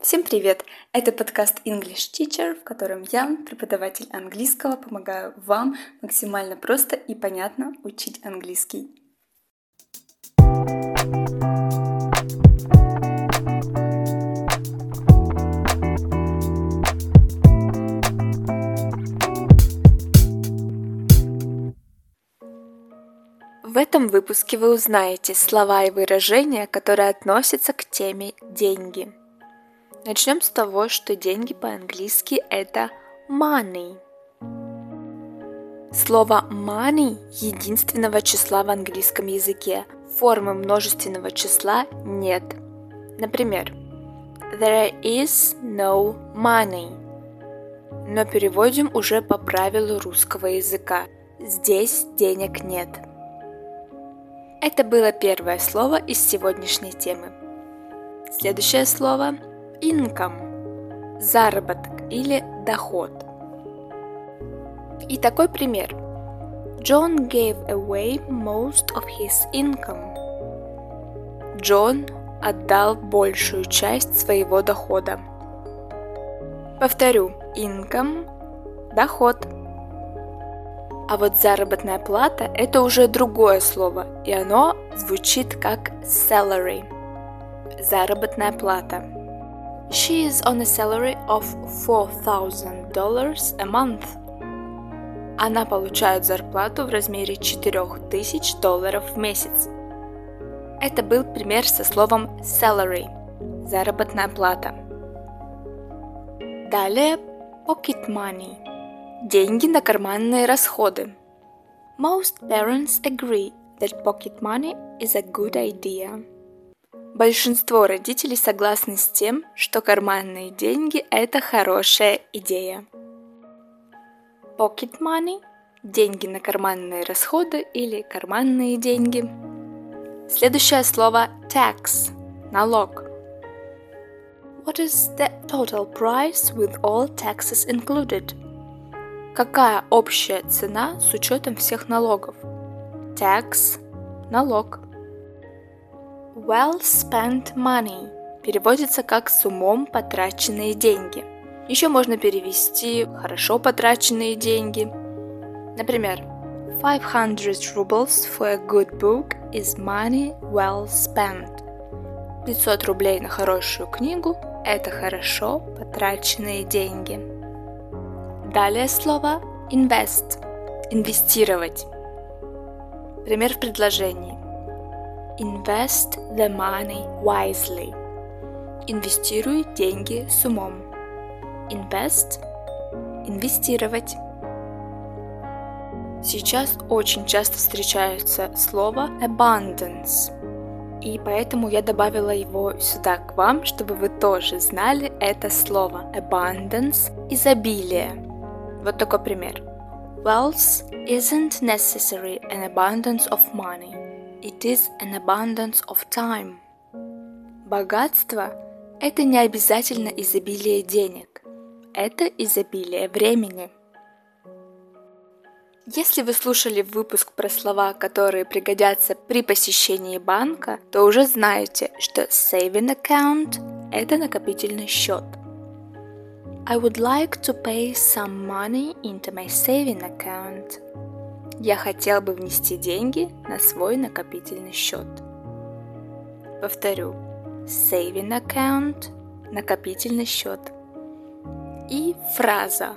Всем привет! Это подкаст English Teacher, в котором я, преподаватель английского, помогаю вам максимально просто и понятно учить английский. В этом выпуске вы узнаете слова и выражения, которые относятся к теме «деньги». Начнем с того, что деньги по-английски это money. Слово money единственного числа в английском языке. Формы множественного числа нет. Например, There is no money. Но переводим уже по правилу русского языка. Здесь денег нет. Это было первое слово из сегодняшней темы. Следующее слово income – заработок или доход. И такой пример. John gave away most of his income. Джон отдал большую часть своего дохода. Повторю, income – доход. А вот заработная плата – это уже другое слово, и оно звучит как salary – заработная плата. She is on a salary of $4,000 a month. Она получает зарплату в размере 4000 долларов в месяц. Это был пример со словом salary – заработная плата. Далее pocket money – деньги на карманные расходы. Most parents agree that pocket money is a good idea. Большинство родителей согласны с тем, что карманные деньги – это хорошая идея. Pocket money – деньги на карманные расходы или карманные деньги. Следующее слово tax – налог. What is the total price with all taxes included? Какая общая цена с учетом всех налогов? Tax – налог. Well spent money переводится как с умом потраченные деньги. Еще можно перевести хорошо потраченные деньги. Например, 500 rubles for a good book is money well spent. 500 рублей на хорошую книгу – это хорошо потраченные деньги. Далее слово invest – инвестировать. Пример в предложении. Invest the money wisely. Инвестируй деньги с умом. Invest – инвестировать. Сейчас очень часто встречается слово abundance, и поэтому я добавила его сюда к вам, чтобы вы тоже знали это слово abundance – изобилие. Вот такой пример. Wealth isn't necessary an abundance of money. It is an abundance of time. Богатство – это не обязательно изобилие денег. Это изобилие времени. Если вы слушали выпуск про слова, которые пригодятся при посещении банка, то уже знаете, что saving account – это накопительный счет. I would like to pay some money into my saving account – я хотел бы внести деньги на свой накопительный счет. Повторю. Saving account – накопительный счет. И фраза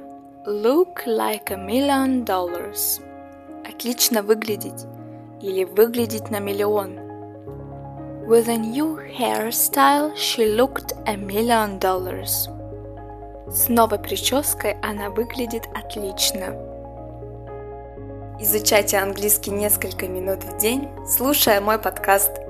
Look like a million dollars. Отлично выглядеть или выглядеть на миллион. With a new hairstyle, she looked a million dollars. С новой прической она выглядит отлично. Изучайте английский несколько минут в день, слушая мой подкаст